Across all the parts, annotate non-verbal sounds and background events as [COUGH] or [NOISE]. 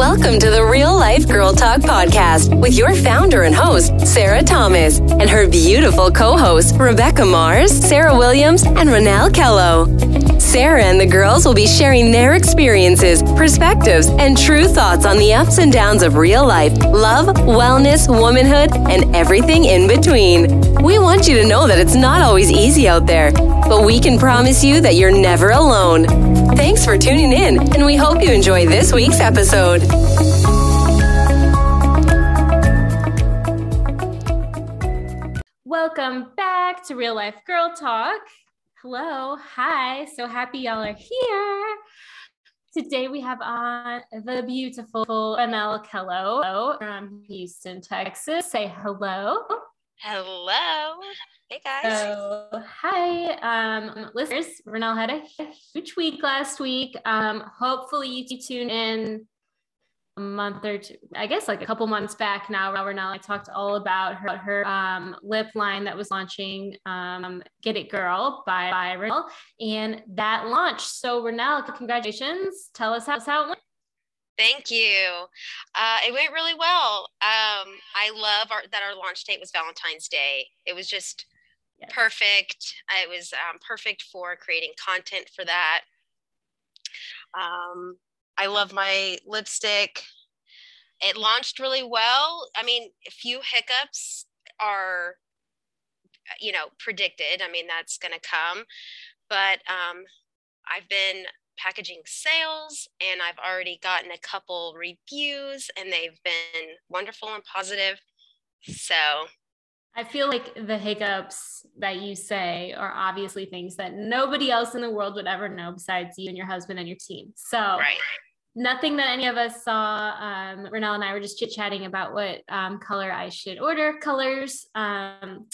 Welcome to the Real Life Girl Talk podcast with your founder and host, Sarah Thomas, and her beautiful co hosts, Rebecca Mars, Sarah Williams, and Renelle Kello. Sarah and the girls will be sharing their experiences, perspectives, and true thoughts on the ups and downs of real life, love, wellness, womanhood, and everything in between. We want you to know that it's not always easy out there, but we can promise you that you're never alone. Thanks for tuning in, and we hope you enjoy this week's episode. Welcome back to Real Life Girl Talk. Hello, hi. So happy y'all are here. Today we have on the beautiful Renelle Kello from Houston, Texas. Say hello. Hello. Hey guys. So, hi, um, listeners. Renelle had a huge week last week. Um, hopefully, you tune in a month or two, I guess like a couple months back now. Renelle, I talked all about her her um, lip line that was launching, um, "Get It Girl" by by Renelle, and that launched. So, Renelle, congratulations. Tell us how, how it went. Thank you. Uh, it went really well. Um, I love our, that our launch date was Valentine's Day. It was just yes. perfect. It was um, perfect for creating content for that. Um, I love my lipstick. It launched really well. I mean, a few hiccups are, you know, predicted. I mean, that's going to come. But um, I've been packaging sales and I've already gotten a couple reviews and they've been wonderful and positive. So I feel like the hiccups that you say are obviously things that nobody else in the world would ever know besides you and your husband and your team. So right. nothing that any of us saw. Um, Renelle and I were just chit chatting about what um, color I should order. Colors. Um,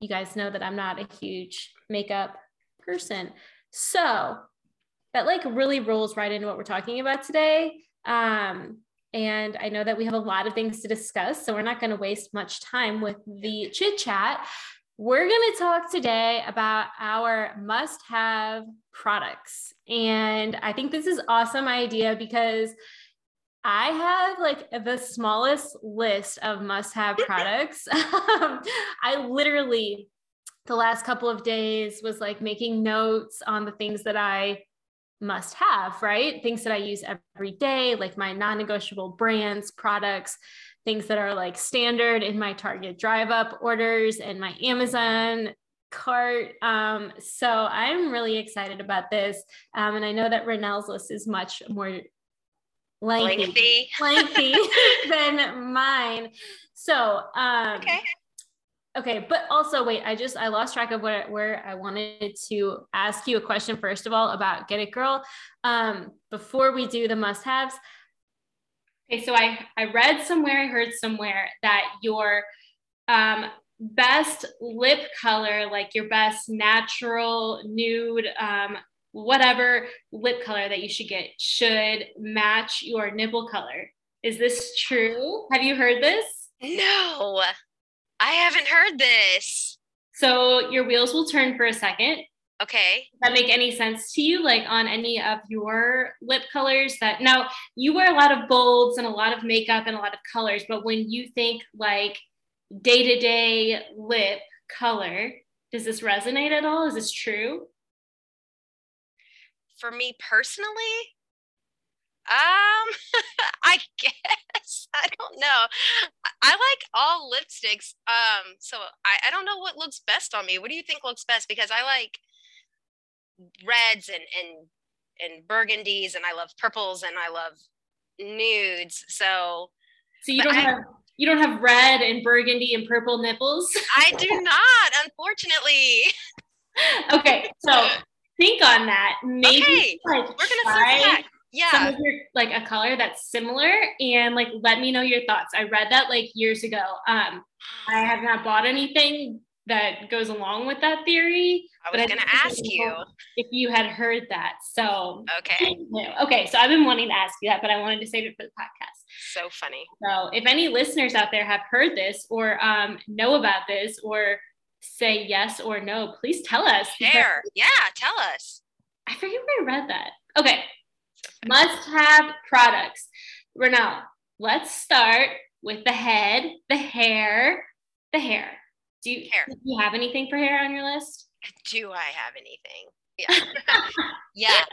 you guys know that I'm not a huge makeup person. So that like really rolls right into what we're talking about today. Um, and I know that we have a lot of things to discuss, so we're not going to waste much time with the chit chat. We're going to talk today about our must have products. And I think this is awesome idea because I have like the smallest list of must have [LAUGHS] products. Um, I literally, the last couple of days, was like making notes on the things that I must have, right? Things that I use every day, like my non negotiable brands, products, things that are like standard in my Target drive up orders and my Amazon cart. Um, so I'm really excited about this. Um, and I know that Renelle's list is much more lengthy, lengthy, lengthy [LAUGHS] than mine. So, um, okay. Okay, but also wait, I just I lost track of where where I wanted to ask you a question first of all about Get It Girl. Um, before we do the must-haves. Okay, so I I read somewhere, I heard somewhere that your um, best lip color, like your best natural nude, um, whatever lip color that you should get, should match your nipple color. Is this true? Have you heard this? No. I haven't heard this. So your wheels will turn for a second. Okay. Does that make any sense to you? Like on any of your lip colors that now you wear a lot of bolds and a lot of makeup and a lot of colors, but when you think like day to day lip color, does this resonate at all? Is this true? For me personally, um, [LAUGHS] I guess [LAUGHS] I don't know. I like all lipsticks. Um, so I, I don't know what looks best on me. What do you think looks best? Because I like reds and and and burgundies, and I love purples, and I love nudes. So, so you don't I, have you don't have red and burgundy and purple nipples. [LAUGHS] I do not, unfortunately. okay, so think on that. Maybe okay. like we're gonna try, back yeah. some of your like a color that's similar and like let me know your thoughts. I read that like years ago. Um i have not bought anything that goes along with that theory i was going to ask you. if you had heard that. So okay. okay so i've been wanting to ask you that but i wanted to save it for the podcast. So funny. So if any listeners out there have heard this or um, know about this or say yes or no please tell us share. Yeah tell us. I forget where i read that. Okay must have products. Renelle, let's start with the head, the hair, the hair. Do you, Hair. do you have anything for hair on your list? Do I have anything? Yeah. [LAUGHS] yeah,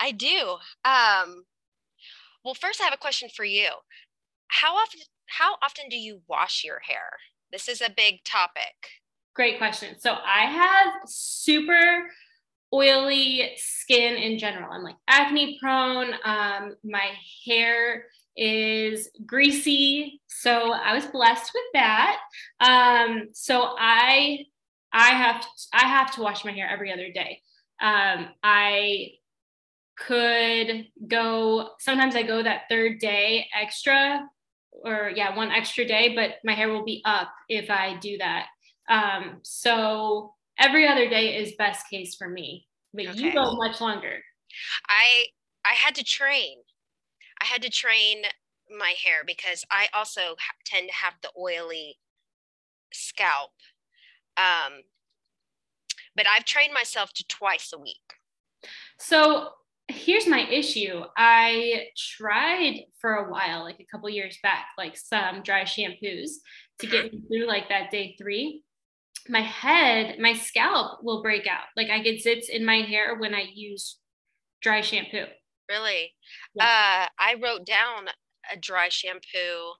I do. Um, well, first I have a question for you. How often how often do you wash your hair? This is a big topic. Great question. So I have super oily skin in general. I'm like acne prone. Um, my hair is greasy. So I was blessed with that. Um, so I I have I have to wash my hair every other day. Um, I could go sometimes I go that third day extra or yeah, one extra day, but my hair will be up if I do that. Um, so every other day is best case for me, but you go much longer. I I had to train. I had to train my hair because I also ha- tend to have the oily scalp. Um, but I've trained myself to twice a week. So here's my issue. I tried for a while, like a couple years back, like some dry shampoos to get me through like that day three. My head, my scalp will break out. Like I get zits in my hair when I use dry shampoo. Really, Yeah. uh, I wrote down a dry shampoo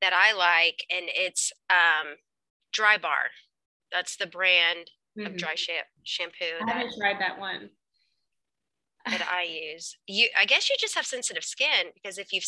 that I like, and it's um, Dry Bar. That's the brand of Mhm. dry sha- shampoo I haven't tried that one. that I use. You, I guess you just have sensitive skin because if you've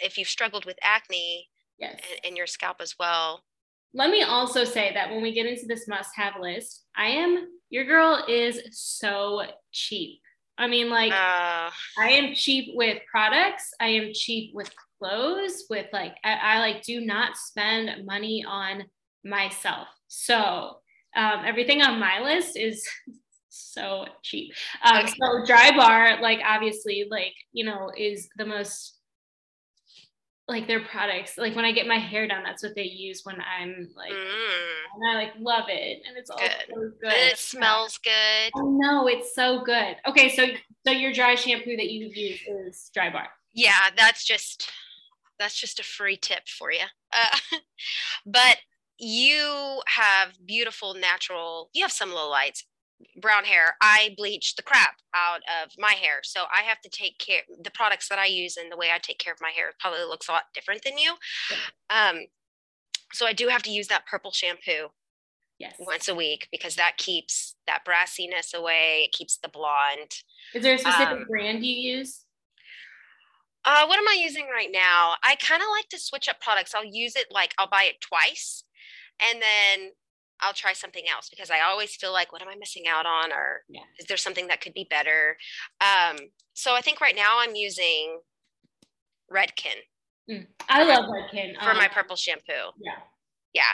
if you've struggled with acne Yes. in, in your scalp as well, Let me also say that when we get into this must have list, I am, your girl is so cheap. I mean, like, uh, I am cheap with products. I am cheap with clothes, with like, I, I like do not spend money on myself. So um, everything on my list is [LAUGHS] so cheap. Um, Okay. So dry bar, like obviously, like, you know, is the most like their products. Like when I get my hair done, that's what they use when I'm like, mm, and I like love it. And it's all Good. so good. and it smells good. I know it's so good. Okay, so so your dry shampoo that you use is dry bar. Yeah, that's just that's just a free tip for you. Uh, [LAUGHS] but you have beautiful natural. You have some low lights, brown hair. I bleach the crap out of my hair, so I have to take care. The products that I use and the way I take care of my hair probably looks a lot different than you. Um, so I do have to use that purple shampoo Yes. once a week because that keeps that brassiness away. It keeps the blonde. Is there a specific um, brand you use? Uh, what am I using right now? I kind of like to switch up products. I'll use it like I'll buy it twice and then I'll try something else because I always feel like, what am I missing out on? Or Yeah. is there something that could be better? Um, so I think right now I'm using Redken Mm. I my- love Redken. for my um, purple shampoo. Yeah. Yeah.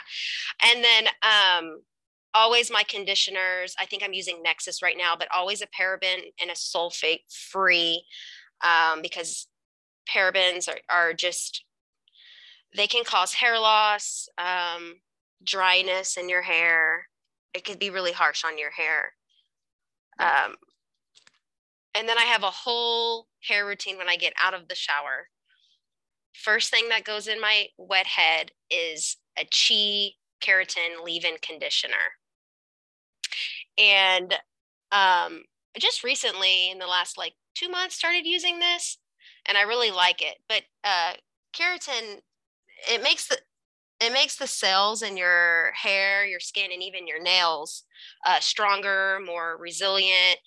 And then um, always my conditioners. I think I'm using Nexxus right now, but always a paraben and a sulfate free um, because parabens are, are just, they can cause hair loss, um, dryness in your hair. It could be really harsh on your hair. Um, and then I have a whole hair routine when I get out of the shower. First thing that goes in my wet head is a Chi keratin leave-in conditioner. And um, just recently, in the last like two months, started using this, and I really like it. But uh, keratin, it makes the it makes the cells in your hair, your skin, and even your nails uh, stronger, more resilient.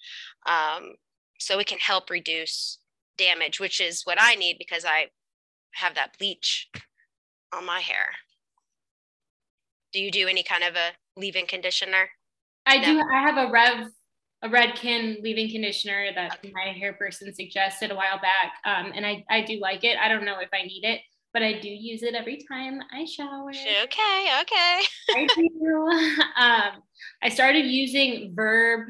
Um, so it can help reduce damage, which is what I need because I have that bleach on my hair. Do you do any kind of a leave-in conditioner? I do. I have a Rev, a Redken leave-in conditioner that my hair person suggested a while back, um, and I I do like it. I don't know if I need it, but I do use it every time I shower. Okay, okay. I [LAUGHS] do. Um, I started using Verb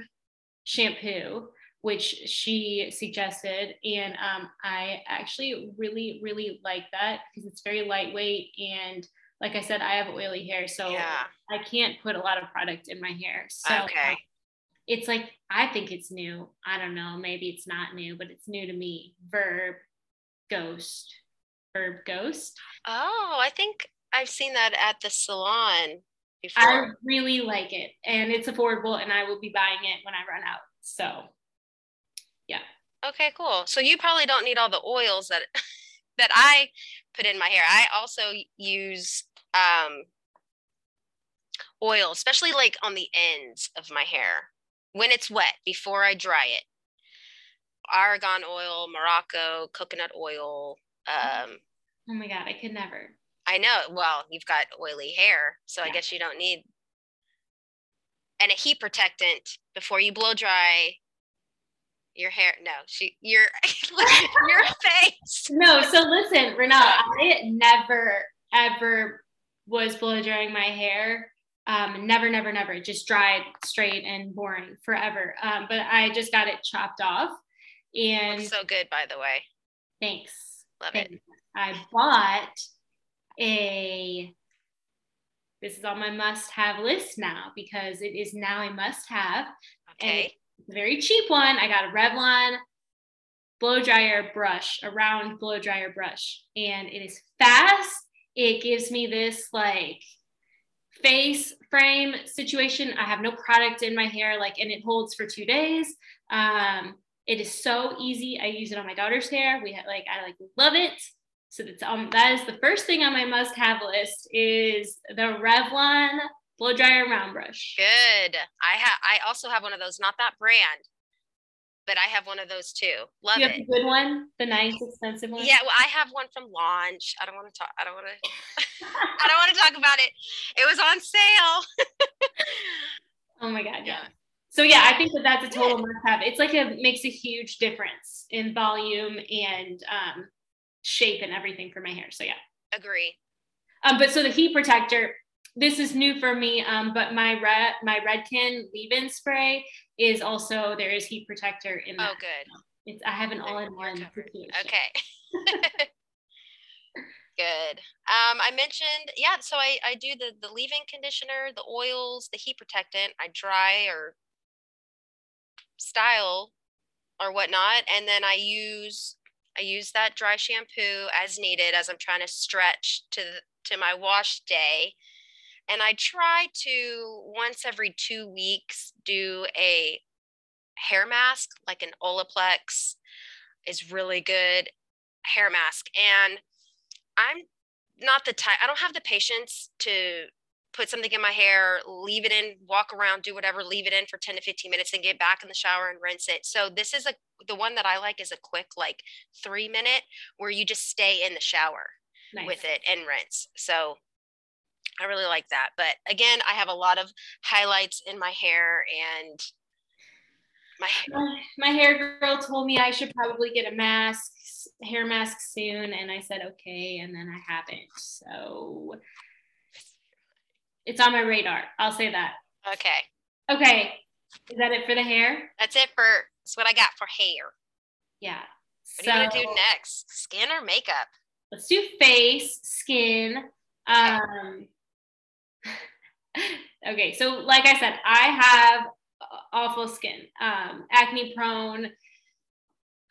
shampoo, which she suggested, and um, I actually really, really like that because it's very lightweight and. Like I said, I have oily hair, so Yeah. I can't put a lot of product in my hair. So Okay. um, it's like I think it's new. I don't know, maybe it's not new, but it's new to me. Verb Ghost, Verb Ghost. Oh, I think I've seen that at the salon before. I really like it and it's affordable and I will be buying it when I run out. So yeah. Okay, cool. So you probably don't need all the oils that [LAUGHS] that I put in my hair. I also use um oil, especially like on the ends of my hair when it's wet before I dry it. Argan oil, Morocco, coconut oil. Um, oh my God, I could never. I know. Well, you've got oily hair, so yeah. I guess you don't need. And a heat protectant before you blow dry your hair. No, she, your, [LAUGHS] your [LAUGHS] face. No, so listen, Renelle, I never ever was blow drying my hair. Um, never, never, never. Just dried, straight, and boring forever. Um, but I just got it chopped off, and Looks so good, by the way. Thanks. Love it. I bought a this is on my must have list now because it is now a must have. Okay. a very cheap one. I got a Revlon blow dryer brush, a round blow dryer brush, and it is fast. It gives me this like face frame situation. I have no product in my hair, like, and it holds for two days. Um, it is so easy. I use it on my daughter's hair. We have like, I like love it. So that's um that is the first thing on my must-have list is the Revlon blow dryer round brush. Good. I have I also have one of those, not that brand, but I have one of those too. Love you it. Have a good one, the nice expensive one. Yeah, well, I have one from Launch. I don't want to talk. I don't want to. [LAUGHS] I don't want to talk about it. It was on sale. [LAUGHS] oh my god! Yeah. So yeah, I think that that's a total must-have. It's like it makes a huge difference in volume and um, shape and everything for my hair. So yeah. Agree. Um, but so the heat protector, this is new for me. Um, but my red my Redken leave-in spray is also there is heat protector in that. Oh, good. It's I have an all-in-one. Okay. [LAUGHS] good. Um, I mentioned, yeah, so I, I do the, the leave-in conditioner, the oils, the heat protectant. I dry or style or whatnot. And then I use I use that dry shampoo as needed as I'm trying to stretch to to my wash day. And I try to once every two weeks do a hair mask, like an Olaplex is really good hair mask. And I'm not the type, I don't have the patience to put something in my hair, leave it in, walk around, do whatever, leave it in for 10 to 15 minutes and get back in the shower and rinse it. So this is a the one that I like is a quick like 3 minute where you just stay in the shower nice. with it and rinse. So I really like that. But again, I have a lot of highlights in my hair and my my, my hair girl told me I should probably get a mask, hair mask soon and I said okay and then I haven't. So it's on my radar. I'll say that. Okay. Okay. Is that it for the hair? That's it for that's what I got for hair. Yeah. What so, are you gonna do next? Skin or makeup? Let's do face, skin. Okay. Um [LAUGHS] okay, so like I said, I have awful skin. Um acne prone.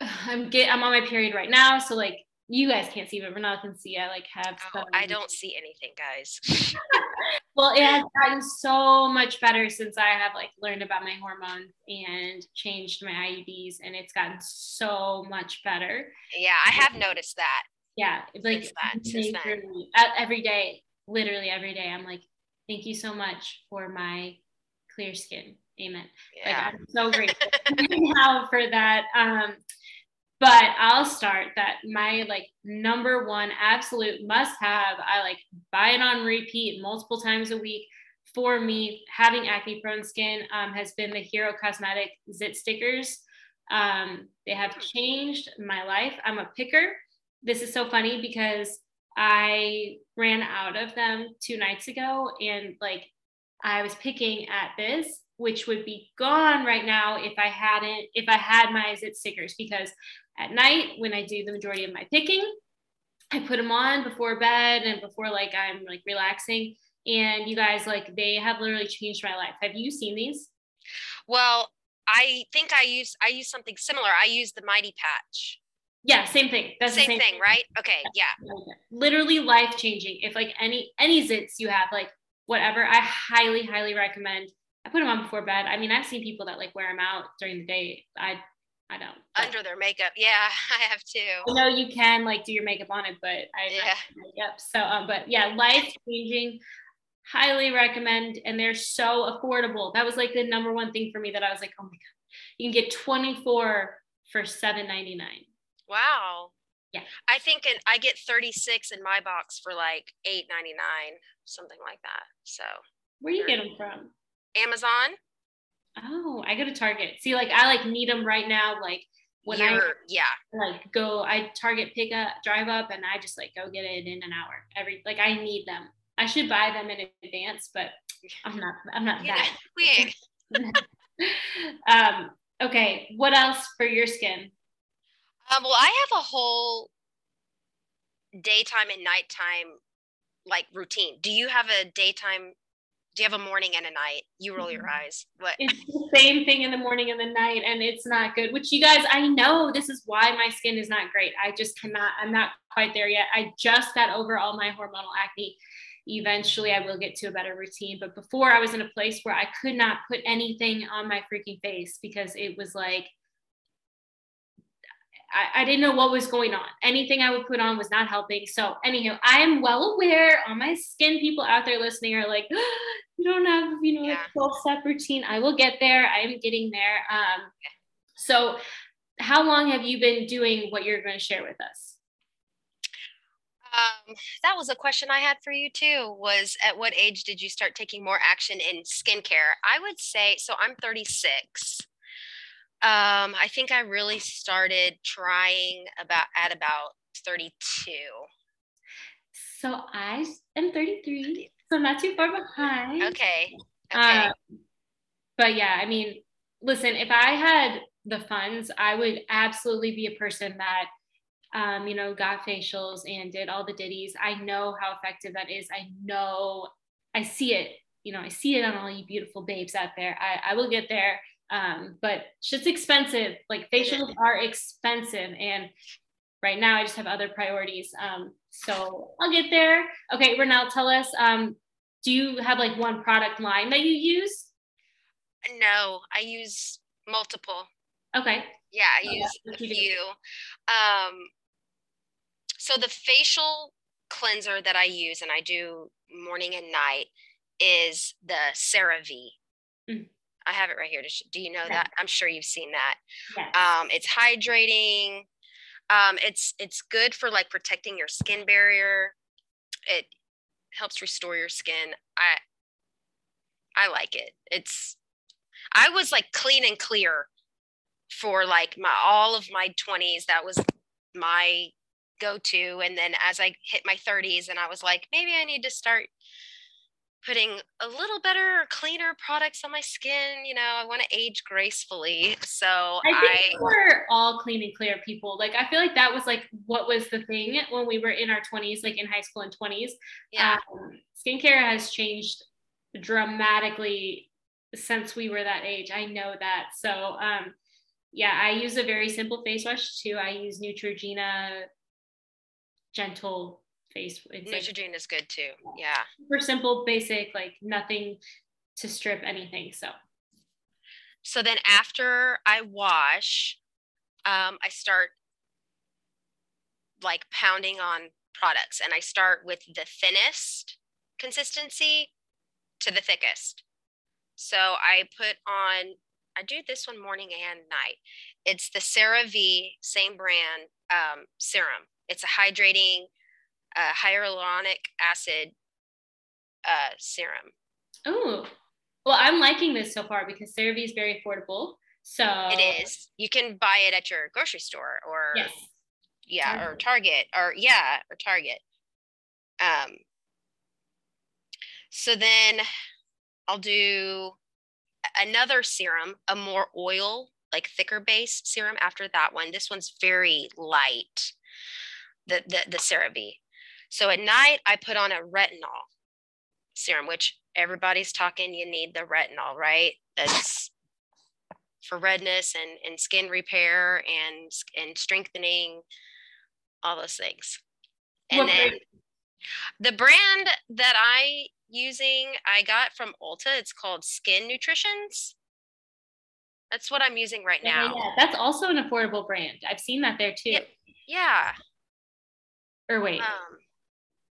[SIGHS] I'm get I'm on my period right now, so like you guys can't see, but Renata can see. I like have. Oh, I don't see anything, guys. [LAUGHS] well, it has gotten so much better since I have like learned about my hormones and changed my IUDs, and it's gotten so much better. Yeah, I have noticed that. Yeah, like since that, every day, literally every day, I'm like, thank you so much for my clear skin. Amen. Yeah. Like I'm so grateful [LAUGHS] now for that. Um, but I'll start that my like number one absolute must have. I like buy it on repeat multiple times a week. For me, having acne prone skin um, has been the Hero Cosmetic Zit stickers. Um, they have changed my life. I'm a picker. This is so funny because I ran out of them two nights ago and like I was picking at this which would be gone right now if I hadn't if I had my zit stickers because at night when I do the majority of my picking. I put them on before bed and before like I'm like relaxing. And you guys, like they have literally changed my life. Have you seen these? Well, I think I use I use something similar. I use the Mighty Patch. Yeah, same thing. That's same, same thing, thing, right? Okay, yeah. Literally life changing. If like any any zits you have, like whatever, I highly, highly recommend. I put them on before bed. I mean, I've seen people that like wear them out during the day. I I don't. Under their makeup. Yeah, [LAUGHS] I have too. I know you can like do your makeup on it, but I yeah. Yep. So um, but yeah, life changing. Highly recommend, and they're so affordable. That was like the number one thing for me that I was like, oh my god, you can get 24 for 7.99. Wow. Yeah. I think in, I get 36 in my box for like 8.99, something like that. So where do you get them from? Amazon. Oh, I go to Target. See, like I like need them right now. Like when You're, I yeah like go, I Target pick up, drive up, and I just like go get it in an hour. Every like I need them. I should buy them in advance, but I'm not. I'm not that. We [LAUGHS] um. Okay. What else for your skin? Um, well, I have a whole daytime and nighttime like routine. Do you have a daytime? Do you have a morning and a night? You roll your mm-hmm. eyes. What? It's the same thing in the morning and the night, and it's not good. Which you guys, I know this is why my skin is not great. I just cannot. I'm not quite there yet. I just got over all my hormonal acne. Eventually, I will get to a better routine. But before, I was in a place where I could not put anything on my freaking face because it was like I, I, didn't know what was going on. Anything I would put on was not helping. So, anyhow, I am well aware. All my skin people out there listening are like, [GASPS] you don't have, you know, yeah. a 12 step routine. I will get there. I am getting there. Um, so, how long have you been doing what you're going to share with us? Um, that was a question I had for you too. Was at what age did you start taking more action in skincare? I would say so. I'm 36. Um, I think I really started trying about at about 32. So I am 33, so not too far behind. Okay. Okay. Um, but yeah, I mean, listen, if I had the funds, I would absolutely be a person that, um, you know, got facials and did all the ditties. I know how effective that is. I know, I see it. You know, I see it on all you beautiful babes out there. I, I will get there. Um, but shit's expensive. Like facials are expensive. And right now I just have other priorities. Um, so I'll get there. Okay, Renelle, tell us, um, do you have like one product line that you use? No, I use multiple. Okay. Yeah, I use a few. Um, so the facial cleanser that I use and I do morning and night is the CeraVe. Mm. I have it right here. Do you know that? I'm sure you've seen that. Yes. Um, it's hydrating. Um, it's it's good for like protecting your skin barrier. It helps restore your skin. I I like it. It's I was like clean and clear for like my all of my 20s. That was my go-to. And then as I hit my 30s and I was like, maybe I need to start putting a little better or cleaner products on my skin. You know, I want to age gracefully. So I think I, we're all clean and clear people. Like I feel like that was like what was the thing when we were in our 20s, like in high school and 20s. Yeah. Um, skincare has changed dramatically since we were that age. I know that. So um yeah, I use a very simple face wash too. I use Neutrogena gentle face. It's Neutrogena like, is good too. Yeah. Super simple, basic, like nothing to strip anything. So. So then after I wash, um, I start like pounding on products, and I start with the thinnest consistency to the thickest. So I put on. I do this one morning and night. It's the CeraVe, same brand um, serum. It's a hydrating uh, hyaluronic acid uh, serum. Oh, well, I'm liking this so far because CeraVe is very affordable. So it is. You can buy it at your grocery store or yes. yeah, Target. or Target or yeah, or Target. Um. So then I'll do another serum, a more oil, like thicker base serum after that one. This one's very light. The the the CeraVe. So at night, I put on a retinol serum, which everybody's talking you need the retinol, right? That's for redness and, and skin repair and and strengthening all those things and What then brand? the brand that i using i got from ulta it's called skin nutritions that's what i'm using right Yeah, now yeah, that's also an affordable brand. I've seen that there too. Yeah. yeah Or wait, um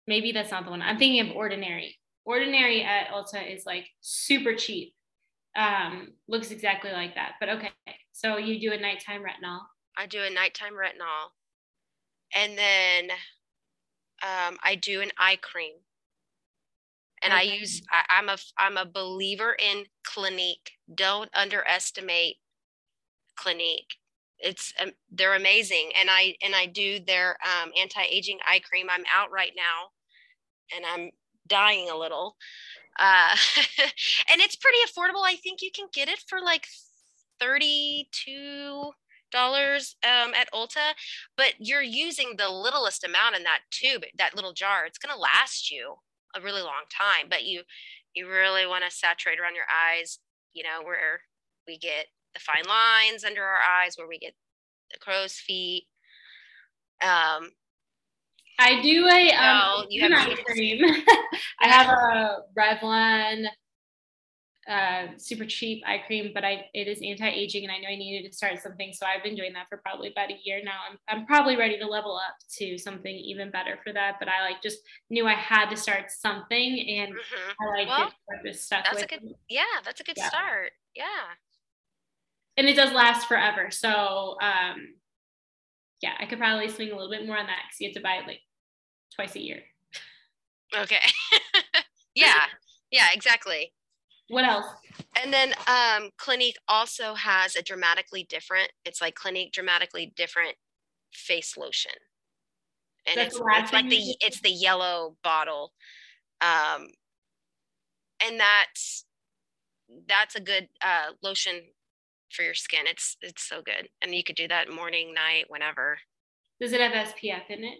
maybe that's not the one. I'm thinking of Ordinary. Ordinary at Ulta is like super cheap. Um, looks exactly like that. But okay, so you do a nighttime retinol. I do a nighttime retinol. And then um, I do an eye cream. And I use I, I'm a I'm a believer in Clinique. Don't underestimate Clinique. It's um, they're amazing. And I and I do their um, anti-aging eye cream. I'm out right now and I'm dying a little. Uh, [LAUGHS] and it's pretty affordable. I think you can get it for like 32 dollars um, at Ulta, but you're using the littlest amount in that tube, that little jar. It's going to last you a really long time, but you you really want to saturate around your eyes, you know, where we get the fine lines under our eyes, where we get the crow's feet. Um, I do a No, um you haven't eye cream. [LAUGHS] I have a Revlon uh super cheap eye cream, but I it is anti-aging and I know I needed to start something. So I've been doing that for probably about a year now. I'm I'm probably ready to level up to something even better for that. But I like just knew I had to start something and mhm. I like Well, it. so I just stuck that's a good- it. Yeah, that's a good Yeah. start. Yeah. and it does last forever. So um yeah, I could probably swing a little bit more on that because you have to buy it like twice a year. Okay. [LAUGHS] yeah. Yeah, exactly. What else? And then um Clinique also has a dramatically different, it's like Clinique dramatically different face lotion. And That's it's, it's like the it's the yellow bottle. Um and that's that's a good uh lotion for your skin. It's it's so good. And you could do that morning, night, whenever. Does it have SPF in it?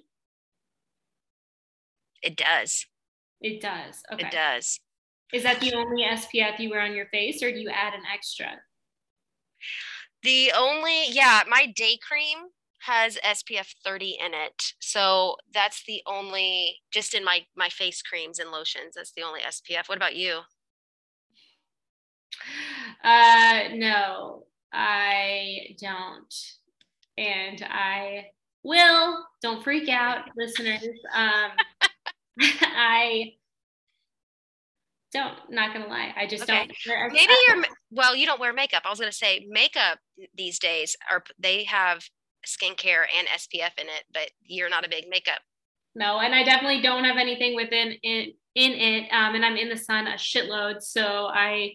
It does. It does. Okay. It does. Is that the only SPF you wear on your face, or do you add an extra? The only, yeah, my day cream has SPF 30 in it. So that's the only, just in my my face creams and lotions, that's the only SPF. What about you? Uh, no, I don't, and I will. Don't freak out, listeners. Um, [LAUGHS] I don't. Not gonna lie, I just Okay. don't. Maybe you're, well, you don't wear makeup. I was to say makeup these days are, they have skincare and SPF in it, but you're not a big makeup. No, and I definitely don't have anything within in in it. Um, and I'm in the sun a shitload, so I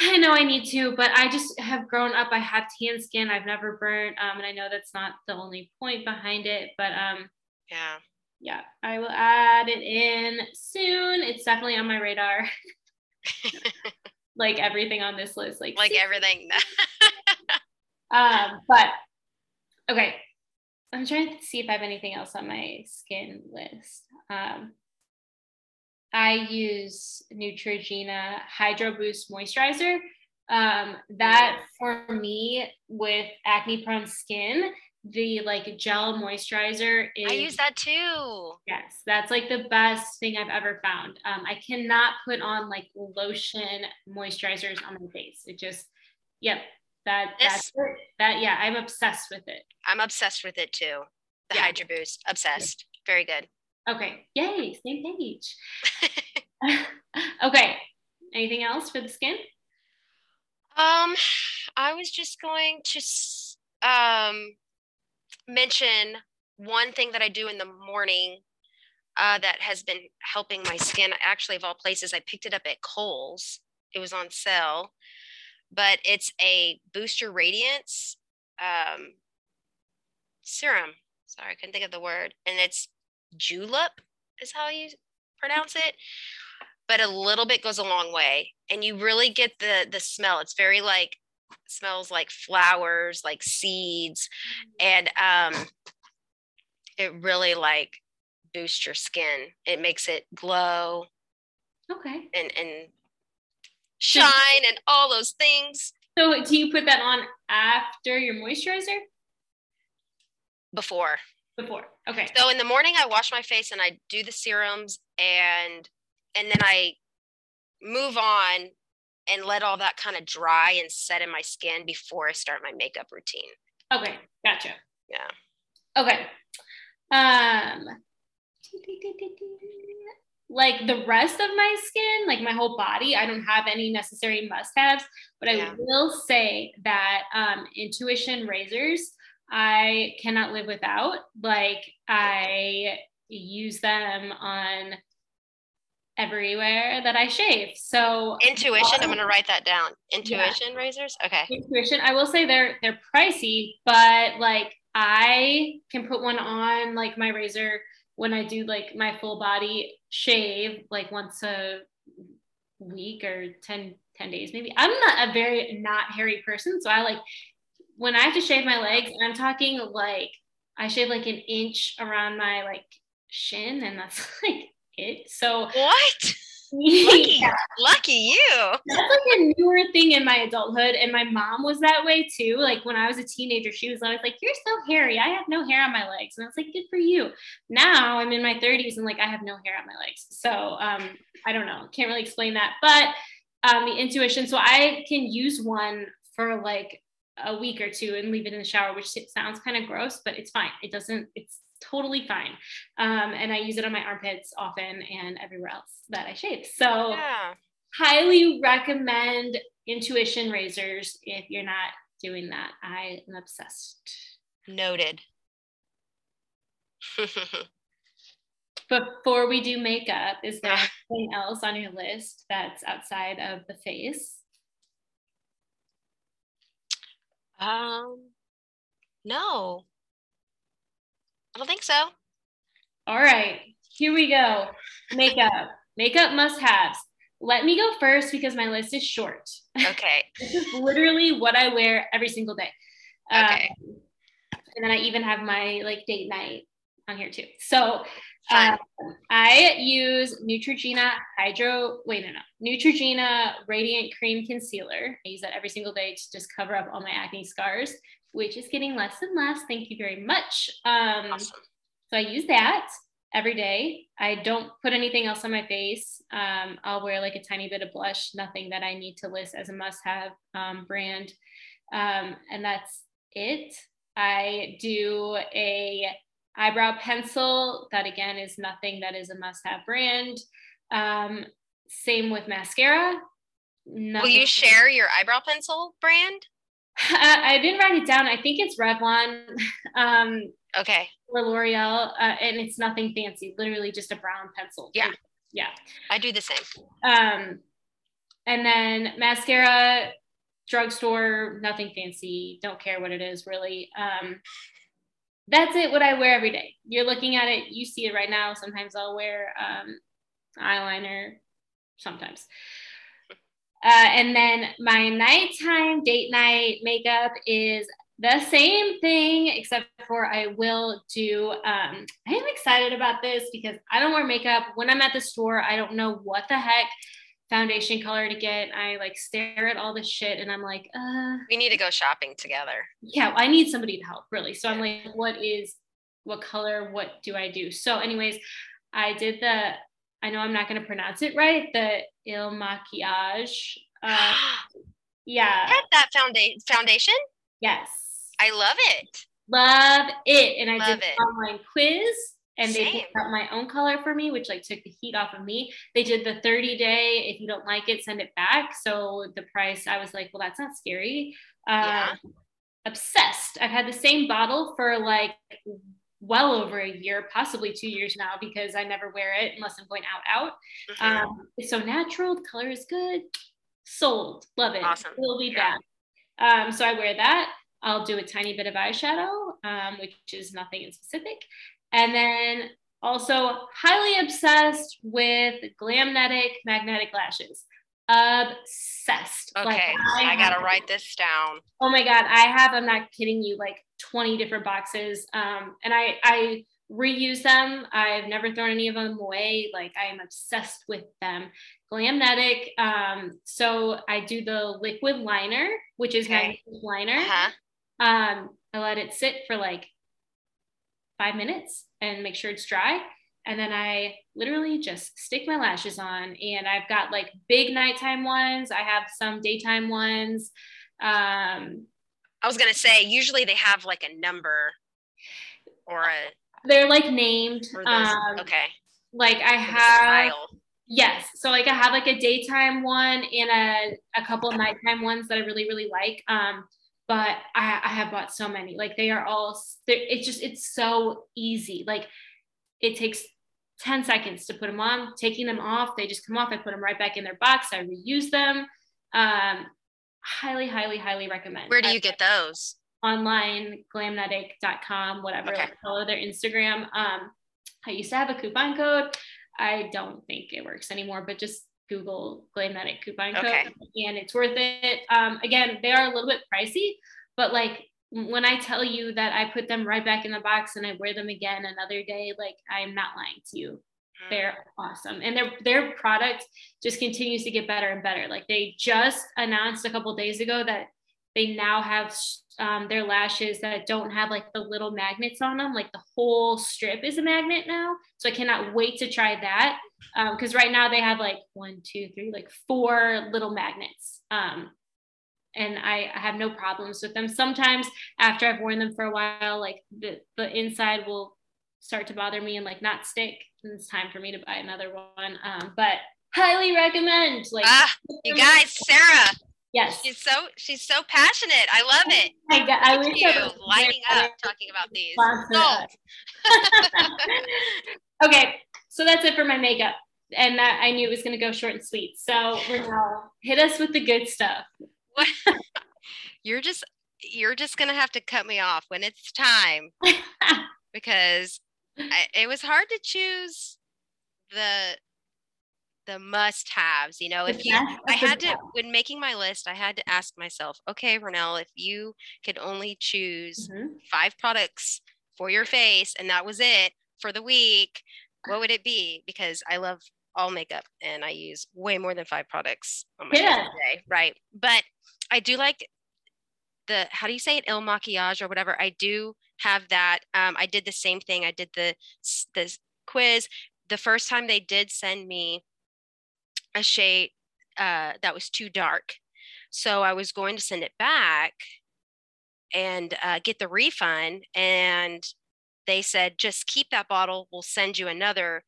I know I need to, but I just have grown up. I have tan skin. I've never burnt, um, and I know that's not the only point behind it, but um, Yeah. yeah, I will add it in soon. It's definitely on my radar. [LAUGHS] like everything on this list, like like everything. [LAUGHS] Um, but okay, I'm trying to see if I have anything else on my skin list. Um, I use Neutrogena Hydro Boost Moisturizer. Um, that for me with acne prone skin, the like gel moisturizer is I use that too. Yes, that's like the best thing I've ever found. Um, I cannot put on like lotion moisturizers on my face. It just, yep, that that's it. That yeah, I'm obsessed with it. I'm obsessed with it too. The Yeah. Hydro Boost. Obsessed. Very good. Okay, yay, same page. [LAUGHS] [LAUGHS] okay, anything else for the skin? Um, I was just going to um mention one thing that I do in the morning uh, that has been helping my skin. Actually, of all places, I picked it up at Kohl's. It was on sale, but it's a booster radiance um, serum. Sorry, I couldn't think of the word, and it's julep is how you pronounce it but a little bit goes a long way and you really get the the smell it's very like smells like flowers like seeds and um it really like boosts your skin it makes it glow Okay. and and shine and all those things So do you put that on after your moisturizer? Before. Before. Okay. So in the morning I wash my face and I do the serums and and then I move on and let all that kind of dry and set in my skin before I start my makeup routine. Okay, gotcha. Yeah. Okay. Um like the rest of my skin, like my whole body, I don't have any necessary must-haves, but I Yeah. will say that um intuition razors I cannot live without. Like I use them on everywhere that I shave. So Intuition, I'm gonna write that down. Intuition razors? Okay. intuition i will say they're they're pricey but like i can put one on like my razor when i do like my full body shave like once a week or 10 10 days maybe i'm not a very not hairy person so i like when i have to shave my legs and i'm talking like i shave like an inch around my like shin and that's [LAUGHS] like it so What? Lucky, yeah. [LAUGHS] lucky you. That's like a newer thing in my adulthood. And my mom was that way too. Like when I was a teenager, she was always like, You're so hairy. I have no hair on my legs. And I was like, Good for you. Now I'm in my 30s and like I have no hair on my legs. So um, I don't know. Can't really explain that. But um, the intuition. So I can use one for like a week or two and leave it in the shower, which sounds kind of gross, but it's fine. It doesn't, it's totally fine. Um, and I use it on my armpits often and everywhere else that I shave. So Yeah. highly recommend intuition razors if you're not doing that. I am obsessed. Noted. [LAUGHS] Before we do makeup, is there anything else on your list that's outside of the face? Um no. I don't think so. All right, here we go. Makeup. makeup must haves. Let me go first because my list is short. Okay. [LAUGHS] This is literally what I wear every single day. Um, Okay. and then I even have my like date night on here too. So Um, I use Neutrogena Hydro, wait, no, no, Neutrogena Radiant Cream Concealer. I use that every single day to just cover up all my acne scars, which is getting less and less. Thank you very much. Um, awesome. so I use that every day. I don't put anything else on my face. Um, I'll wear like a tiny bit of blush, nothing that I need to list as a must have um, brand. Um, and that's it. I do a eyebrow pencil. That again is nothing that is a must have brand. Um, same with mascara. Will Nothing- you share your eyebrow pencil brand? I, [LAUGHS] I didn't write it down. I think it's Revlon. [LAUGHS] Um, Okay. or L'Oreal, uh, and it's nothing fancy, literally just a brown pencil. Yeah. Yeah. I do the same. Um, and then mascara, drugstore, nothing fancy. Don't care what it is really. Um, that's it. What I wear every day. You're looking at it. You see it right now. Sometimes I'll wear um, eyeliner. Sometimes. Uh, and then my nighttime date night makeup is the same thing, except for I will do. Um, I am excited about this because I don't wear makeup when I'm at the store. I don't know what the heck foundation color to get. I like stare at all this shit and I'm like, uh, We need to go shopping together. yeah, I need somebody to help really. So I'm like, what is, what color, what do I do? So, anyways, I did the, I know I'm not going to pronounce it right, the Il Makiage. Uh, [GASPS] yeah, that founda- foundation? yes. I love it. Love it. And I Love did it. the online quiz and they Same. picked out my own color for me, which like took the heat off of me. They did the 30 day, if you don't like it, send it back. So the price, I was like, well, that's not scary. Um, Yeah. Obsessed. I've had the same bottle for like well over a year, possibly two years now, because I never wear it unless I'm going out, out. Mhm. Um, it's so natural. The color is good. Sold. Love it. Awesome. we'll be Yeah. back. Um, so I wear that. I'll do a tiny bit of eyeshadow, um, which is nothing in specific. And then also highly obsessed with Glamnetic magnetic lashes. Obsessed. Like, okay. I, gotta have- write this down. Oh my god, I have. I'm not kidding you. Like 20 different boxes. Um, and I I reuse them. I've never thrown any of them away. Like I am obsessed with them. Glamnetic. Um, so I do the liquid liner, which is Okay. my liner. Uh-huh. Um, I let it sit for like five minutes and make sure it's dry. And then I literally just stick my lashes on. And I've got like big nighttime ones. I have some daytime ones. Um, I was gonna say usually they have like a number or a they're like named. those. Um, okay. Like I have, style. yes. So like I have like a daytime one and a, a couple of nighttime ones that I really, really like. Um, but I, I have bought so many. Like they are all. It's just it's so easy. Like it takes 10 seconds to put them on. Taking them off, they just come off. I put them right back in their box. I reuse them. Um, highly, highly, highly recommend. Where do I- you get those? online glamnetic.com whatever Okay. like, follow their instagram um i used to have a coupon code i don't think it works anymore but just google glamnetic coupon code Okay. and it's worth it. Um again they are a little bit pricey but like when i tell you that i put them right back in the box and i wear them again another day like i'm not lying to you. They're awesome and their their product just continues to get better and better. Like they just announced a couple days ago that they now have um, their lashes that don't have like the little magnets on them like the whole strip is a magnet now so i cannot wait to try that because right now they have like one two three like four little magnets um, and I, I have no problems with them. Sometimes after i've worn them for a while like the, the inside will start to bother me and like not stick and it's time for me to buy another one um, but highly recommend like Ah, you guys, Sarah, yes she's so she's so passionate. I love it. Oh I, got, I wish you I lighting up talking about these. [LAUGHS] Okay, so that's it for my makeup. And that I knew it was going to go short and sweet. So, Renelle, hit us with the good stuff. [LAUGHS] You're just you're just gonna have to cut me off when it's time [LAUGHS] because I, it was hard to choose the the must haves. You know, if you I had to when making my list, I had to ask myself, okay, Renelle, if you could only choose Mhm. five products for your face and that was it for the week, what would it be? Because I love all makeup and I use way more than five products on my Yeah. day. Right. But I do like the how do you say it? Il maquillage or whatever. I do have that. Um, I did the same thing. I did the the quiz. The first time they did send me a shade uh, that was too dark. So I was going to send it back and uh, get the refund. And they said, just keep that bottle. We'll send you another.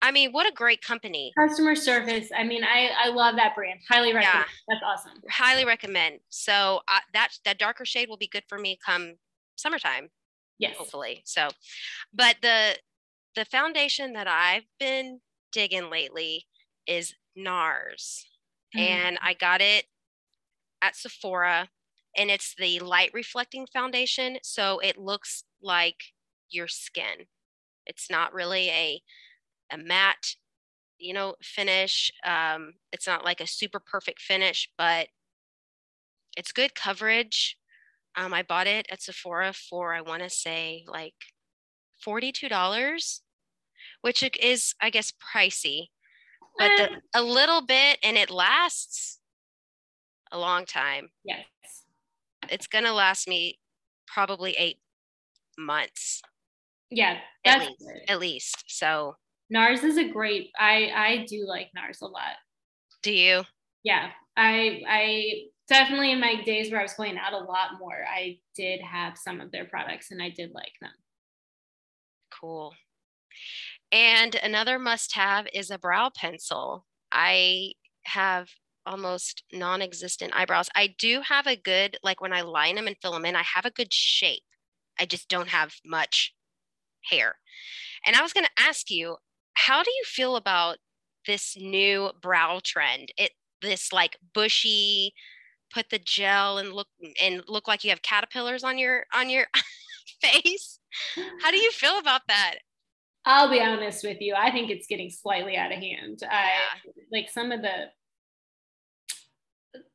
I mean, what a great company. Customer service. I mean, I, I love that brand. Highly recommend. Yeah. That's awesome. Highly recommend. So uh, that that darker shade will be good for me come summertime, Yes. hopefully. So, but the the foundation that I've been digging lately is NARS. Mm. and I got it at Sephora and it's the light reflecting foundation so it looks like your skin. It's not really a a matte you know finish. Um it's not like a super perfect finish but it's good coverage. Um I bought it at Sephora for I want to say like $42 which is, I guess pricey but the, Eh, a little bit and it lasts a long time yes. it's going to last me probably eight months Yeah. At least. good. at least so NARS is a great. I I do like NARS a lot. do you Yeah. I I definitely in my days where I was going out a lot more, I did have some of their products and I did like them. cool and another must have is a brow pencil. I have almost non-existent eyebrows. I do have a good like when i line them and fill them in i have a good shape. I just don't have much hair. And i was going to ask you how do you feel about this new brow trend? It this like bushy put the gel and look and look like you have caterpillars on your on your [LAUGHS] face? How do you feel about that I'll be honest with you. I think it's getting slightly out of hand. I like some of the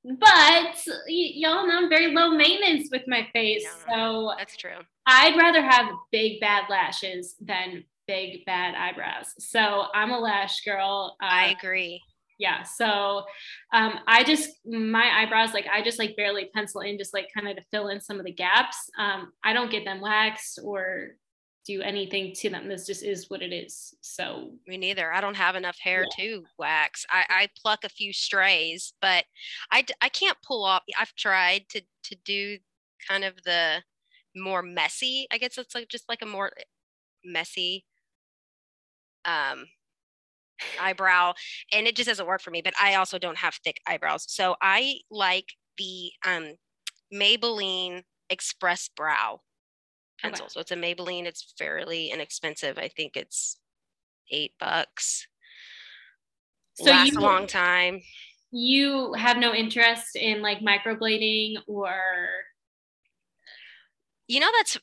but y- y'all know I'm very low maintenance with my face. Yeah. So That's true. I'd rather have big bad lashes than big bad eyebrows. So I'm a lash girl. I Uh, agree. yeah. So um, I just my eyebrows like I just like barely pencil in, just like kind of to fill in some of the gaps. Um, I don't get them waxed or do anything to them. This just is what it is. So Me neither. I don't have enough hair to wax. I, I pluck a few strays, but I, I can't pull off. I've tried to to do kind of the more messy. I guess it's like just like a more messy um eyebrow and it just doesn't work for me but i also don't have thick eyebrows so i like the um maybelline express brow Okay. so it's a maybelline it's fairly inexpensive i think it's eight bucks. So lasts you- a long time. You have no interest in like microblading or you know that's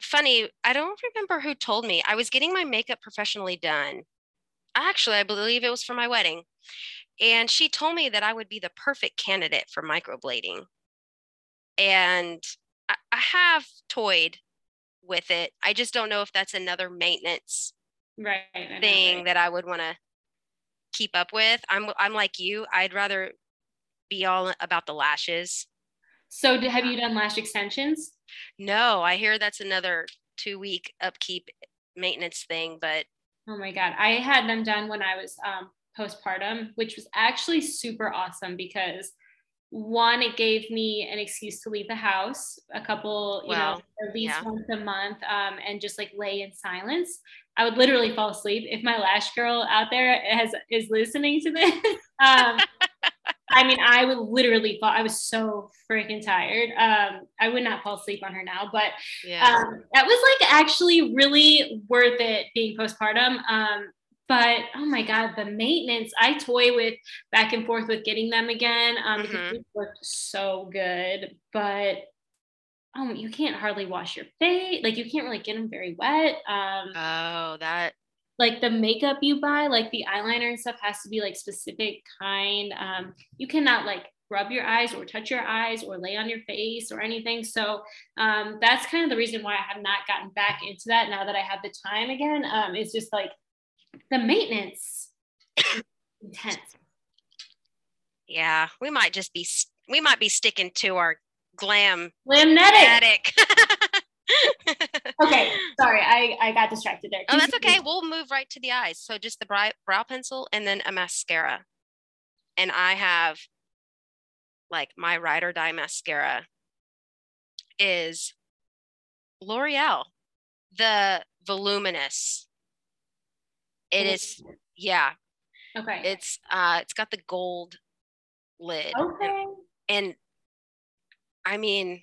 funny i don't remember who told me i was getting my makeup professionally done. Actually i believe it was for my wedding. And she told me that i would be the perfect candidate for microblading. And I have toyed with it i just don't know if that's another maintenance right thing right. that i would want to keep up with i'm i'm like you i'd rather be all about the lashes So have you done lash extensions? no i hear that's another two week upkeep maintenance thing but Oh my God. I had them done when I was um, postpartum, which was actually super awesome because one, it gave me an excuse to leave the house a couple, you know, at least yeah. once a month um, and just like lay in silence. I would literally fall asleep. If my lash girl out there has is listening to this, [LAUGHS] um, I mean, I would literally fall. I was so freaking tired. Um, I would not fall asleep on her now, but yeah um, that was like actually really worth it being postpartum. Um, but oh my god, the maintenance! I toy with back and forth with getting them again um, Mhm. they looked so good. But oh, you can't hardly wash your face. Like you can't really get them very wet. Um, Oh, that like the makeup you buy, like the eyeliner and stuff, has to be like specific kind. Um, you cannot like rub your eyes or touch your eyes or lay on your face or anything. So um, that's kind of the reason why I have not gotten back into that now that I have the time again. Um, it's just like the maintenance [COUGHS] intense. yeah, we might just be we might be sticking to our glam Lamnetic. attic. [LAUGHS] Okay, sorry, I, I got distracted there. Oh, that's okay. We'll move right to the eyes. So just the brow, brow pencil and then a mascara. And I have like my ride or die mascara is L'Oreal, the voluminous. It is, yeah, Okay. it's uh it's got the gold lid. okay. and I mean,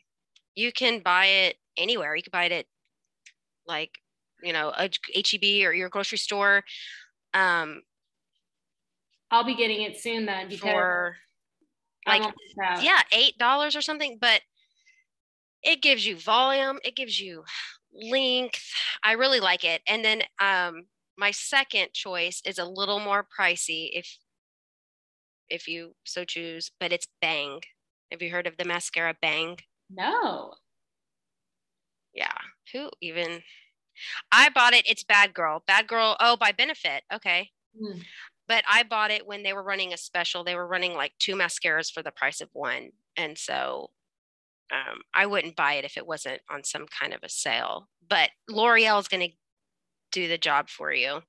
you can buy it anywhere. You can buy it at like, you know, a HEB or your grocery store um, I'll be getting it soon then because for like, yeah, eight dollars or something. But it gives you volume. It gives you length. I really like it. And then um, my second choice is a little more pricey if if you so choose, but it's Bang. Have you heard of the mascara Bang? No. yeah who even i bought it it's bad girl bad girl oh by benefit okay Hmm. but i bought it when they were running a special they were running like two mascaras for the price of one and so um, i wouldn't buy it if it wasn't on some kind of a sale but l'oreal is going to do the job for you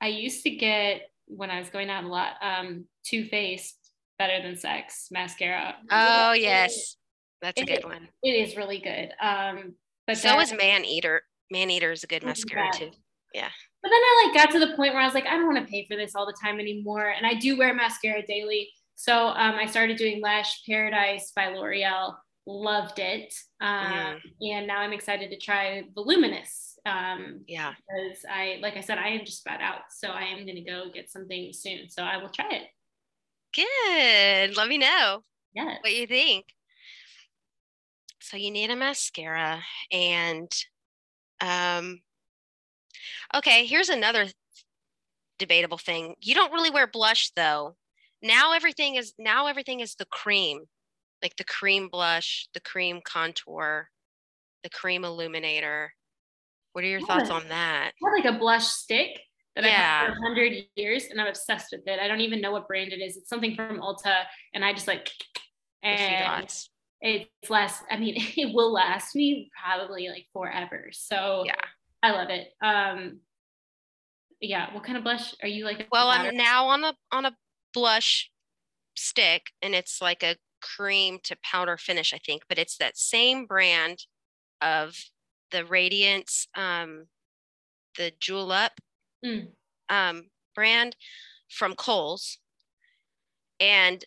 I used to get when I was going out a lot, um, Too Faced Better Than Sex mascara. oh yes that's a It- good one It is really good. Um, but so that- is man eater man eater is a good mascara yeah. too Yeah. But then I like got to the point where I was like, I don't want to pay for this all the time anymore. And I do wear mascara daily. So um, I started doing Lash Paradise by L'Oreal. Loved it. Um, And now I'm excited to try Voluminous. Um, yeah because I, like I said, I am just about out. So I am going to go get something soon. So I will try it. good let me know Yes. what you think. So you need a mascara and um okay, here's another debatable thing. You don't really wear blush though. now everything is now everything is the cream, like the cream blush, the cream contour, the cream illuminator. What are your thoughts on that? I have like a blush stick that I Yeah. have for 100 years and I'm obsessed with it. I don't even know what brand it is. It's something from Ulta and I just like and it's last I mean [LAUGHS] it will last me probably like forever. So Yeah. I love it. Um yeah, what kind of blush are you like? Well. I'm now on a on a blush stick and it's like a cream to powder finish, I think, but it's that same brand of the Radiance um the Jewel Up Mm. um brand from Kohl's. And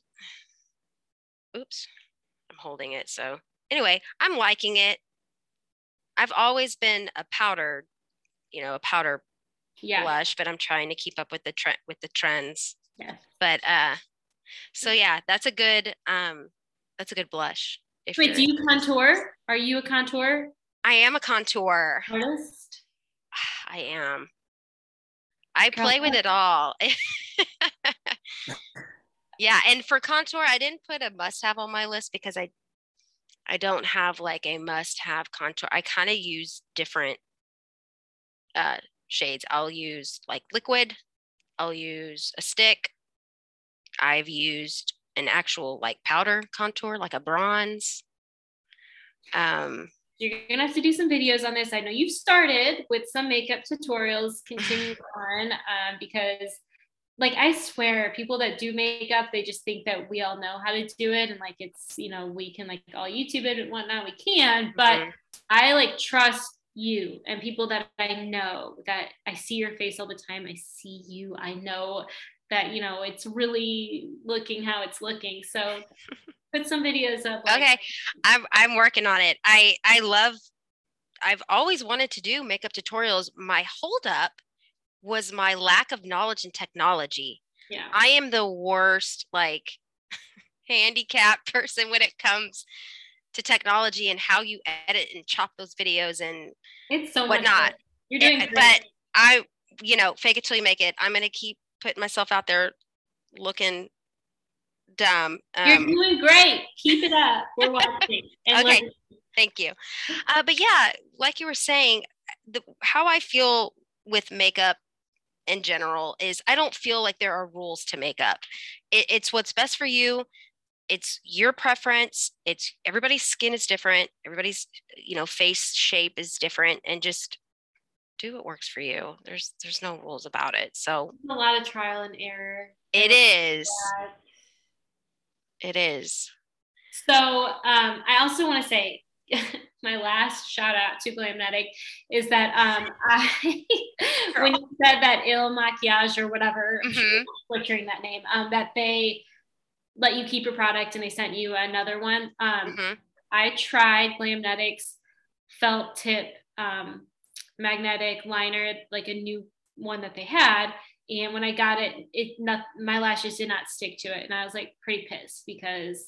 oops, I'm holding it. So anyway, I'm liking it. I've always been a powder, you know, a powder yeah. blush, but I'm trying to keep up with the trend with the trends. yeah. But uh so yeah, that's a good um that's a good blush. If Wait, do you contour? Are you a contour I am a contour. artist? [SIGHS] I am. I Girl, play with it all. [LAUGHS] yeah, and for contour, I didn't put a must-have on my list because I I don't have like a must-have contour. I kind of use different uh shades. I'll use like liquid, I'll use a stick. I've used an actual like powder contour, like a bronze. Um You're gonna have to do some videos on this. I know you've started with some makeup tutorials, continue [SIGHS] on, um, because like I swear, people that do makeup, they just think that we all know how to do it, and like it's you know we can like all YouTube it and whatnot. We can, but mhm. I like trust you and people that I know that I see your face all the time. I see you. I know that you know it's really looking how it's looking. So [LAUGHS] put some videos up. like- Okay. I'm I'm working on it. I I love I've always wanted to do makeup tutorials. My holdup was my lack of knowledge and technology. Yeah. I am the worst like [LAUGHS] handicapped person when it comes to technology and how you edit and chop those videos and It's so whatnot. You're doing Eh, great. but I you know, fake it till you make it. I'm gonna keep putting myself out there looking dumb. You're Um, doing great. Keep it up. We're watching. [LAUGHS] Okay. learning. Thank you. Uh, but yeah, like you were saying, the, how I feel with makeup in general is I don't feel like there are rules to makeup. It, it's what's best for you. It's your preference. It's everybody's skin is different. Everybody's you know face shape is different, and just do what works for you. There's there's no rules about it. So a lot of trial and error. It is. It is. So um, I also want to say [LAUGHS] my last shout out to Glamnetic is that um, [LAUGHS] I [LAUGHS] when you said that ill maquillage or whatever, I'm Mhm. butchering that name, um, that they let you keep your product and they sent you another one. Um, Mhm. I tried Glamnetics felt tip um, magnetic liner, like a new one that they had. And when I got it, it not my lashes did not stick to it, and I was like pretty pissed because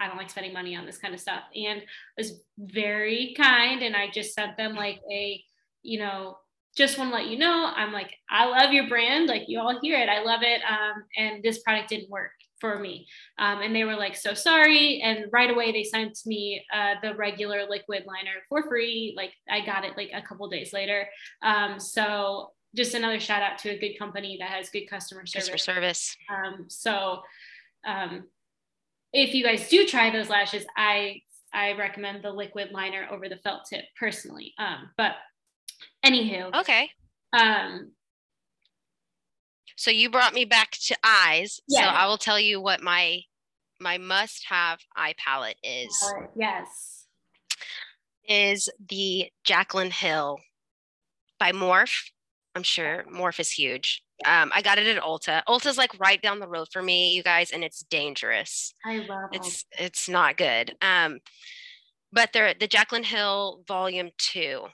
I don't like spending money on this kind of stuff. And was very kind, and I just sent them like a, you know, just want to let you know, I'm like, I love your brand, like you all hear it, I love it, um, and this product didn't work for me. Um, and they were like, so sorry. And right away, they sent me uh, the regular liquid liner for free. Like I got it like a couple days later. Um, so just another shout out to a good company that has good customer service. Customer service. Um, so um, if you guys do try those lashes, I I recommend the liquid liner over the felt tip personally. Um, but anywho, Okay. um, So you brought me back to eyes. So I will tell you what my my must-have eye palette is. uh, yes, Is the Jaclyn Hill by Morphe. I'm sure Morphe is huge. Um, I got it at Ulta. Ulta's like right down the road for me, you guys, and it's dangerous. I love all It's it's not good. Um, but they're the Jaclyn Hill Volume Two.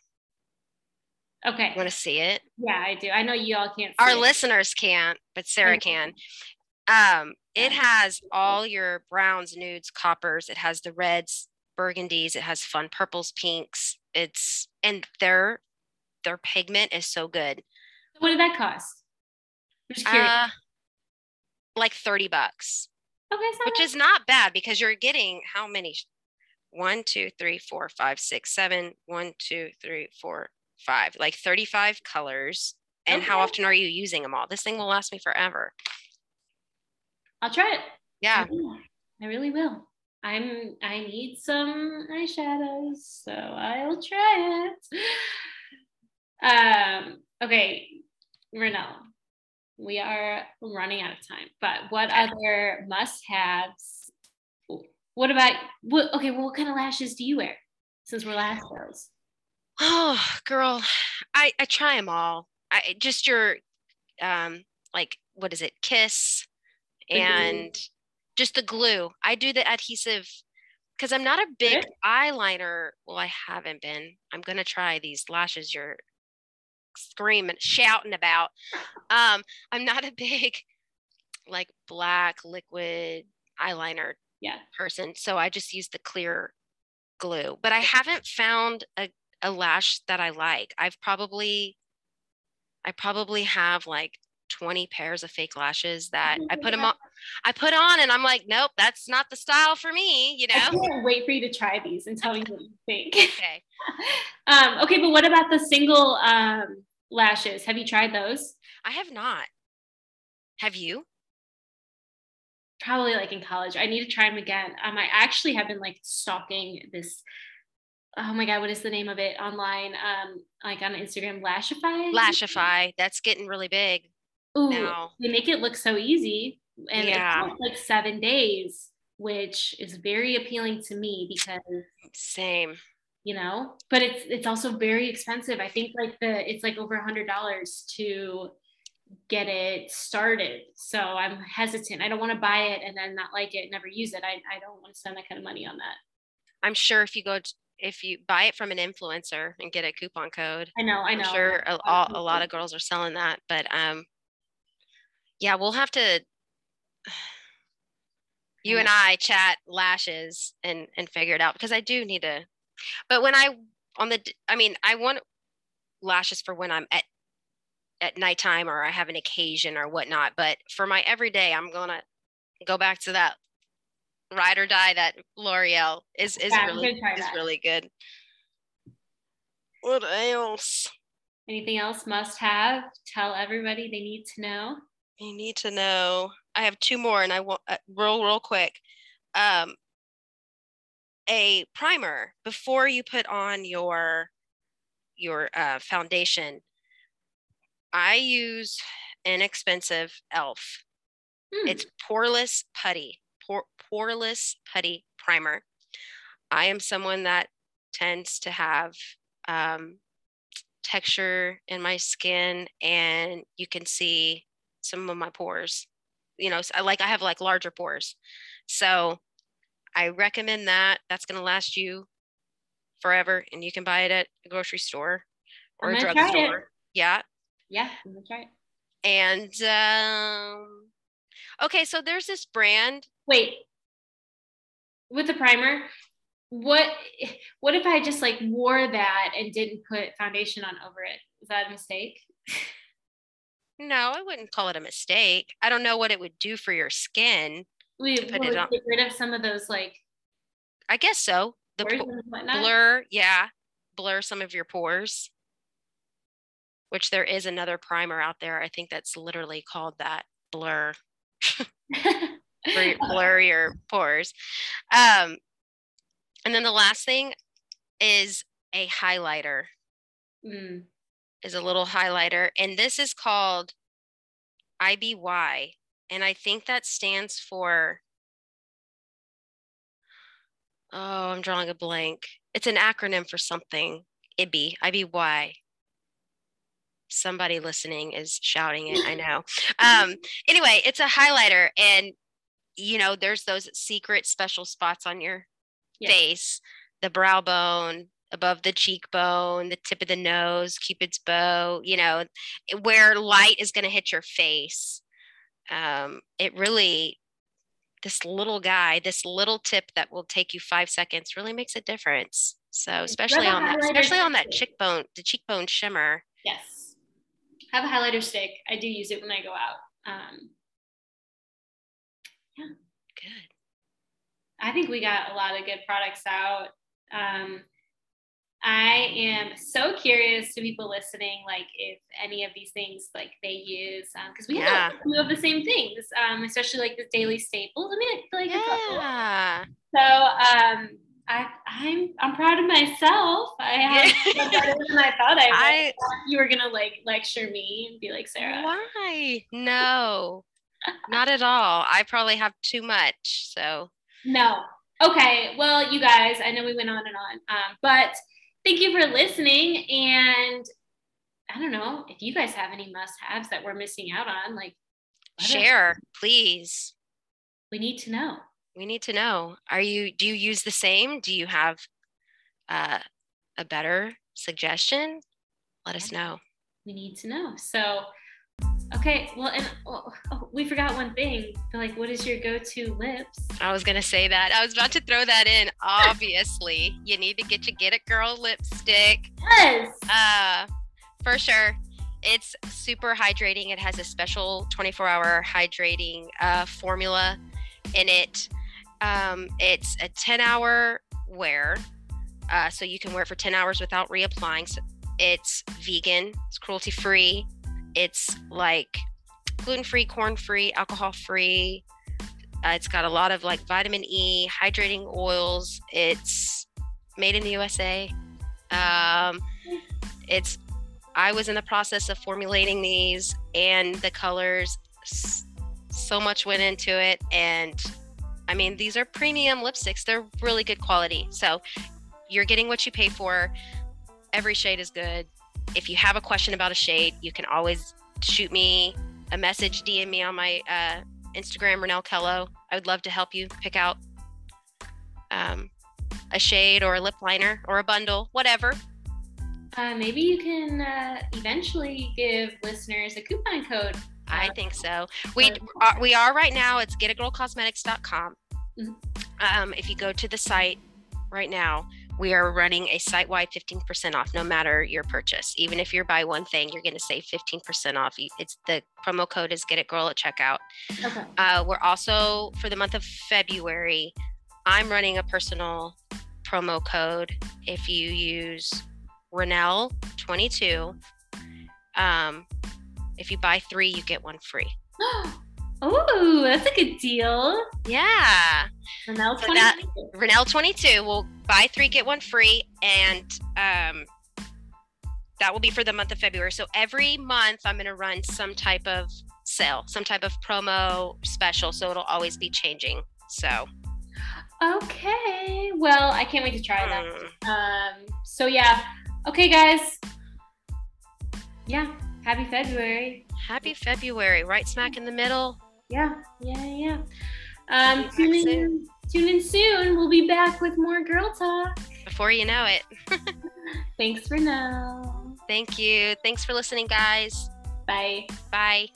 Okay. Want to see it? Yeah, I do. I know you all can't. See Our it. listeners can't, but Sarah can. Um, it has all your browns, nudes, coppers. It has the reds, burgundies. It has fun purples, pinks. It's and their their pigment is so good. What did that cost? I'm just curious. Uh, like 30 bucks, Okay, which is not bad because you're getting how many? One, two, three, four, five, six, seven. One, two, three, four, five. Like 35 colors. And how often are you using them all? This thing will last me forever. I'll try it. Yeah. I. I really will. I'm I need some eyeshadows, so I'll try it. Um, okay, Renelle, we are running out of time, but what other must-haves? What about what okay, well, what kind of lashes do you wear since we're lash girls? Oh, girl, I I try them all. I just your um like what is it? Kiss and just the glue. I do the adhesive because I'm not a big eyeliner. Well, I haven't been. I'm gonna try these lashes you're screaming, shouting about. Um, I'm not a [LAUGHS] big like black liquid eyeliner Yeah. person, so I just use the clear glue. But I haven't found a, a lash that I like. I've probably I probably have like 20 pairs of fake lashes that I put them on I put on and I'm like, nope, that's not the style for me, you know, I can't wait for you to try these and tell me what you think. Okay. [LAUGHS] um, okay, but what about the single um, lashes? Have you tried those? I have not. Have you? Probably like in college. I need to try them again. Um, I actually have been like stalking this. Oh my god, what is the name of it online? Um, like on Instagram, Lashify. Lashify. That's getting really big Ooh, now. they make it look so easy, and Yeah. it's like seven days, which is very appealing to me because Same. you know but it's it's also very expensive i think like the it's like over a hundred dollars to get it started so i'm hesitant i don't want to buy it and then not like it never use it i, I don't want to spend that kind of money on that I'm sure if you go if you buy it from an influencer and get a coupon code, i know i know I'm sure a, a, a lot of girls are selling that. But um, yeah, we'll have to. [SIGHS] You and I chat lashes and and figure it out because I do need to. But when I on the, I mean, I want lashes for when I'm at at nighttime or I have an occasion or whatnot. But for my everyday, I'm gonna go back to that ride or die. That L'Oreal is is Yeah, really is that. really good. What else? anything else must have tell everybody they need to know You need to know. I have two more, and I want uh, real, real quick. Um, a primer before you put on your your uh, foundation. I use inexpensive Elf. Hmm, It's poreless putty, poreless putty primer. I am someone that tends to have um, texture in my skin, and you can see some of my pores. You know, like I have like larger pores, so I recommend that. That's going to last you forever, and you can buy it at a grocery store or a gonna try it. drugstore. Yeah, yeah I'm gonna try it and um, okay, so there's this brand. wait with the primer what what if i just like wore that and didn't put foundation on over it is that a mistake No, I wouldn't call it a mistake. I don't know what it would do for your skin. we put it on- get rid of some of those like I guess so. The po- blur, yeah, blur some of your pores. Which there is another primer out there. I think that's literally called that blur, [LAUGHS] [LAUGHS] [LAUGHS] blur your pores. Um, and then the last thing is a highlighter. Mm, is a little highlighter, and this is called IBY, and I think that stands for. Oh, I'm drawing a blank. It's an acronym for something. IBY, IBY. Somebody listening is shouting it. I know. [LAUGHS] Um, anyway, it's a highlighter, and you know, there's those secret special spots on your face, the brow bone, above the cheekbone, the tip of the nose, Cupid's bow, you know, where light is going to hit your face. Um, it really, this little guy, this little tip that will take you five seconds really makes a difference. So, especially on that, especially on that cheekbone, the cheekbone shimmer. yes have a highlighter stick i do use it when i go out um Yeah. Good. I think we got a lot of good products out. Um, I am so curious to people listening, like if any of these things like they use, because um, we yeah. have we have the same things, um, especially like the daily staples. I mean, like yeah. So um, I I'm I'm proud of myself. I [LAUGHS] have better than I thought I would. I, you were gonna like lecture me and be like Sarah. Why? No, not at all. I probably have too much. So no. Okay. Well, you guys, I know we went on and on, um, but thank you for listening. And I don't know if you guys have any must haves that we're missing out on, like share, please. We need to know. We need to know. Are you, do you use the same? Do you have uh, a better suggestion? Let us know. We need to know. So, Okay, well, and oh, oh, we forgot one thing. Like, what is your go-to lips? I was gonna say that. I was about to throw that in. Obviously, you need to get your Get It Girl lipstick. Yes. Uh, for sure. It's super hydrating. It has a special 24-hour hydrating uh, formula in it. Um, it's a 10-hour wear, uh, so you can wear it for 10 hours without reapplying. So it's vegan. It's cruelty-free it's like gluten free, corn free, alcohol free. Uh, it's got a lot of like vitamin E, hydrating oils. It's made in the USA. Um, it's I was in the process of formulating these and the colors. So much went into it, and I mean these are premium lipsticks. They're really good quality. So you're getting what you pay for. Every shade is good if you have a question about a shade, you can always shoot me a message, DM me on my uh, Instagram, Renelle Kello. I would love to help you pick out um, a shade or a lip liner or a bundle, whatever. Uh, maybe you can uh, eventually give listeners a coupon code. I think so. We are, we are right now. It's getitgirlcosmetics.com. Mm-hmm. Um, if you go to the site right now, we are running a site wide 15% off no matter your purchase. Even if you buy one thing, you're going to save 15% off. It's the promo code is get it girl at checkout. Okay. Uh, we're also for the month of February, I'm running a personal promo code. If you use Renelle 22, um, if you buy three, you get one free. [GASPS] [GASPS] Oh, that's a good deal. Yeah. Renelle 22. So Renelle 22 will buy three, get one free. And um, that will be for the month of February. So every month I'm going to run some type of sale, some type of promo special. So it'll always be changing. So. Okay. Well, I can't wait to try that. Mm. Um, so yeah. Okay, guys. Yeah. Happy February. Happy February. Right smack in the middle yeah, yeah, yeah. Um, tune in, soon. tune in soon. We'll be back with more girl talk. Before you know it. [LAUGHS] Thanks for now. Thank you. Thanks for listening, guys. Bye. Bye.